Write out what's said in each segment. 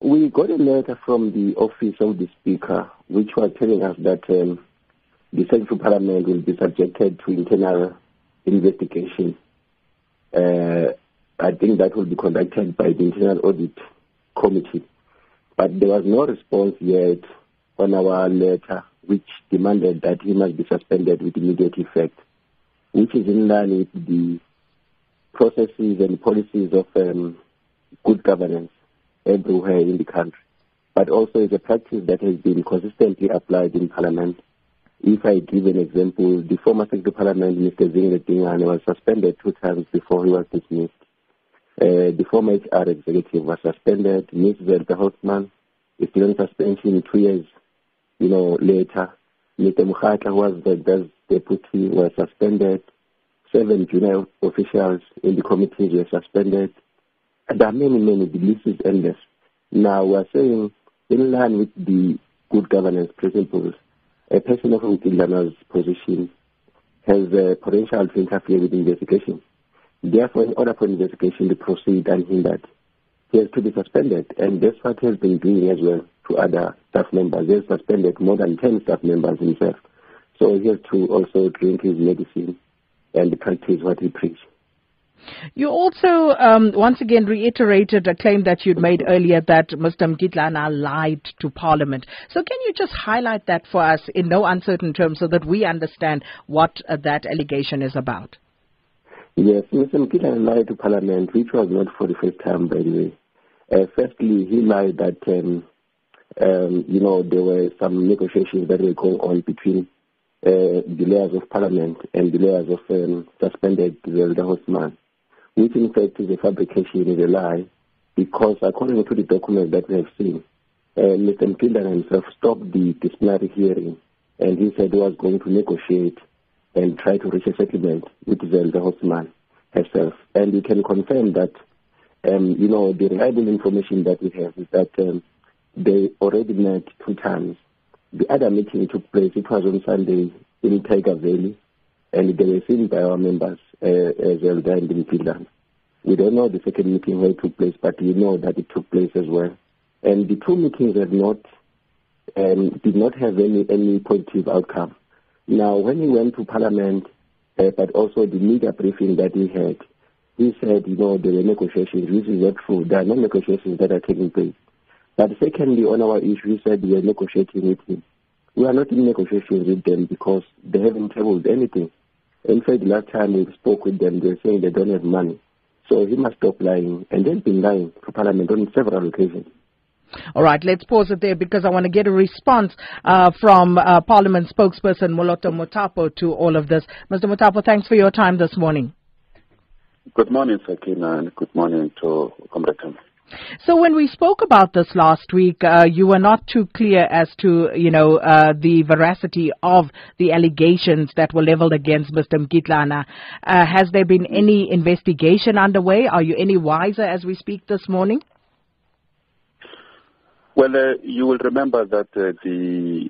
We got a letter from the office of the Speaker, which was telling us that um, the Central Parliament will be subjected to internal investigation. Uh, I think that will be conducted by the Internal Audit Committee. But there was no response yet on our letter, which demanded that he must be suspended with immediate effect, which is in line with the processes and policies of um, good governance everywhere in the country, but also is a practice that has been consistently applied in Parliament. If I give an example, the former Secretary of Parliament, Mr. Zingile Dingane, was suspended two times before he was dismissed. Uh, the former HR executive was suspended. Ms. Zelda Holtzman is still on suspension two years, you know, later. Mr. Mukhatla, who was the deputy, was suspended. Seven junior officials in the committees were suspended. There are many, many. The is endless. Now we are saying, in line with the good governance principles, a person of Mgidlana's position has a potential to interfere with the investigation. Therefore, in order for investigation to proceed unhindered, he has to be suspended. And that's what he has been doing as well to other staff members. He has suspended more than 10 staff members himself. So he has to also drink his medicine and practice what he preaches. You also um, once again reiterated a claim that you'd made earlier that Mr. Mgidlana lied to Parliament. So can you just highlight that for us in no uncertain terms so that we understand what uh, that allegation is about? Yes, Mr. Mgidlana lied to Parliament, which was not for the first time, by the way. Uh, firstly, he lied that, um, um, you know, there were some negotiations that were going on between uh, the layers of Parliament and the layers of um, suspended Zelda Holtzman which in fact is a fabrication, is a lie, because according to the document that we have seen, uh, Mr. Mgidlana himself stopped the disciplinary hearing and he said he was going to negotiate and try to reach a settlement with Zelda Holtzman herself. And we can confirm that, um, you know, the reliable information that we have is that um, they already met two times. The other meeting took place, it was on Sunday in Tyger Valley, and they were seen by our members uh, as well there in Finland. We don't know the second meeting where it took place, but we know that it took place as well. And the two meetings have not um, did not have any any positive outcome. Now, when he went to Parliament, uh, but also the media briefing that he had, he said, you know, there were negotiations. This is not true. There are no negotiations that are taking place. But secondly, on our issue, he said we are negotiating with him. We are not in negotiations with them because they haven't tabled anything. In fact, last time we spoke with them, they were saying they don't have money. So he must stop lying. And they've been lying to Parliament on several occasions. All right, let's pause it there because I want to get a response uh, from uh, Parliament spokesperson Moloto Mothapo to all of this. Mr. Mothapo, thanks for your time this morning. Good morning, Sakina, and good morning to Comrade so when we spoke about this last week, uh, you were not too clear as to, you know, uh, the veracity of the allegations that were leveled against Mr. Mgidlana. Uh, has there been any investigation underway? Are you any wiser as we speak this morning? Well, uh, you will remember that uh, the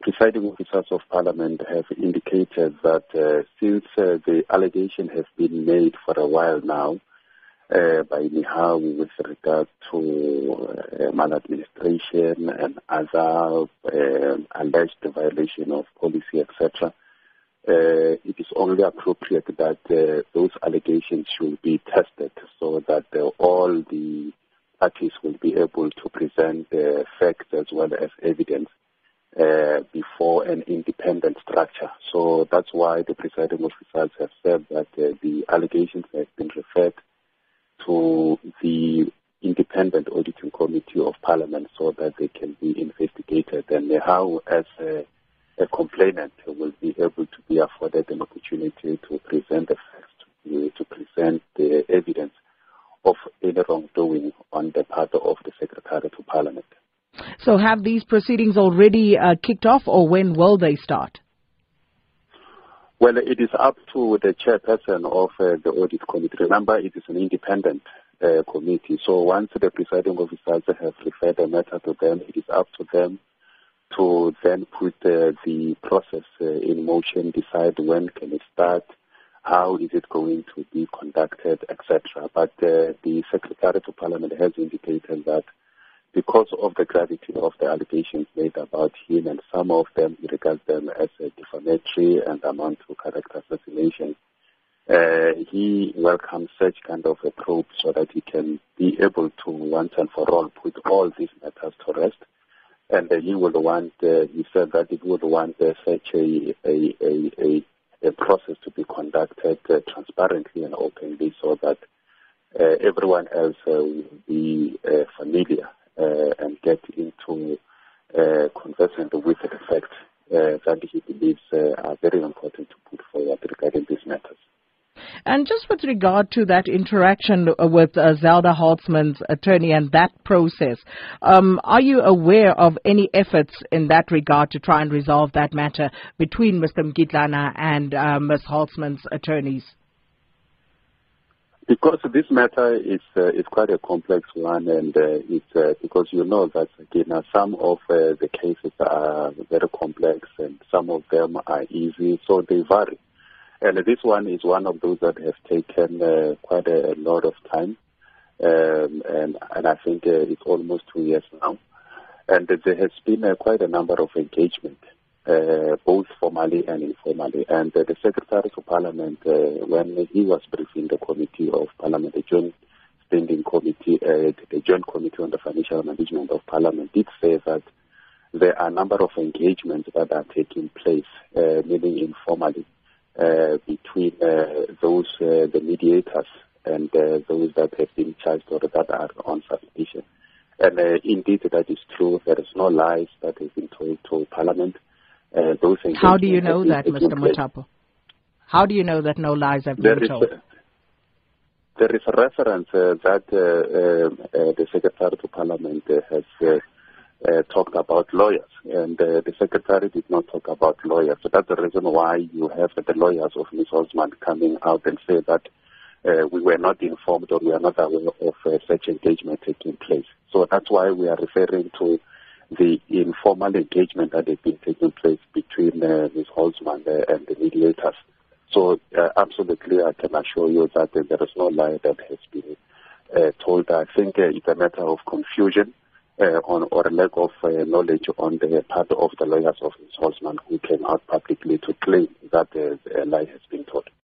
presiding officers of Parliament have indicated that uh, since the allegation has been made for a while now, uh, by NEHAWU with regard to uh, maladministration and other uh, alleged violation of policy, etc. It is only appropriate that those allegations should be tested so that all the parties will be able to present facts as well as evidence before an independent structure. So that's why the presiding officers have said that the allegations have been referred to the Independent Auditing Committee of Parliament so that they can be investigated and how, as a, a complainant, will be able to be afforded an opportunity to present the facts, to, to present the evidence of any wrongdoing on the part of the Secretary to Parliament. So, have these proceedings already uh, kicked off, or when will they start? Well, it is up to the chairperson of uh, the audit committee. Remember, it is an independent uh, committee. So once the presiding officers have referred the matter to them, it is up to them to then put uh, the process uh, in motion, decide when can it start, how is it going to be conducted, etc. But uh, the Secretary to Parliament has indicated that because of the gravity of the allegations made about him, and some of them he regards them as defamatory and amount to character assassination. Uh, he welcomes such kind of a probe so that he can be able to once and for all put all these matters to rest. And uh, he would want, uh, he said that he would want uh, such a, a, a, a, process to be conducted uh, transparently and openly so that uh, everyone else will be familiar and get into conversant with the facts that he believes are very important to put forward regarding these matters. And just with regard to that interaction with uh, Zelda Holtzman's attorney and that process, um, are you aware of any efforts in that regard to try and resolve that matter between Mr. Mgidlana and uh, Ms. Holtzman's attorneys? Because this matter is uh, is quite a complex one, and uh, it's uh, because you know that again uh, some of uh, the cases are very complex, and some of them are easy, so they vary. And this one is one of those that have taken uh, quite a, a, lot of time. Um, and, and I think uh, it's almost two years now. And there has been uh, quite a number of engagement, uh, both formally and informally. And the Secretary of Parliament, uh, when he was briefing the Committee of Parliament, the Joint Standing Committee, uh, the Joint Committee on the Financial Management of Parliament, did say that there are a number of engagements that are taking place, meaning informally uh, between uh, those, uh, the mediators and those that have been charged or that are on suspicion. And indeed, that is true. There is no lies that have been told to Parliament. those How do you know that, Mr. Mothapo? How do you know that no lies have been told? there is a reference uh, that uh, uh, the Secretary to Parliament has uh, talked about lawyers, and uh, the secretary did not talk about lawyers. So that's the reason why you have the lawyers of Ms. Holtzman coming out and say that uh, we were not informed or we are not aware of uh, such engagement taking place. So that's why we are referring to the informal engagement that has been taking place between uh, Ms. Holtzman uh, and the mediators. So uh, absolutely, I can assure you that there is no lie that has been uh, told. I think uh, it's a matter of confusion uh, on or a lack of uh, knowledge on the part of the lawyers of Ms. Holtzman who came out publicly to claim that uh, a lie has been told.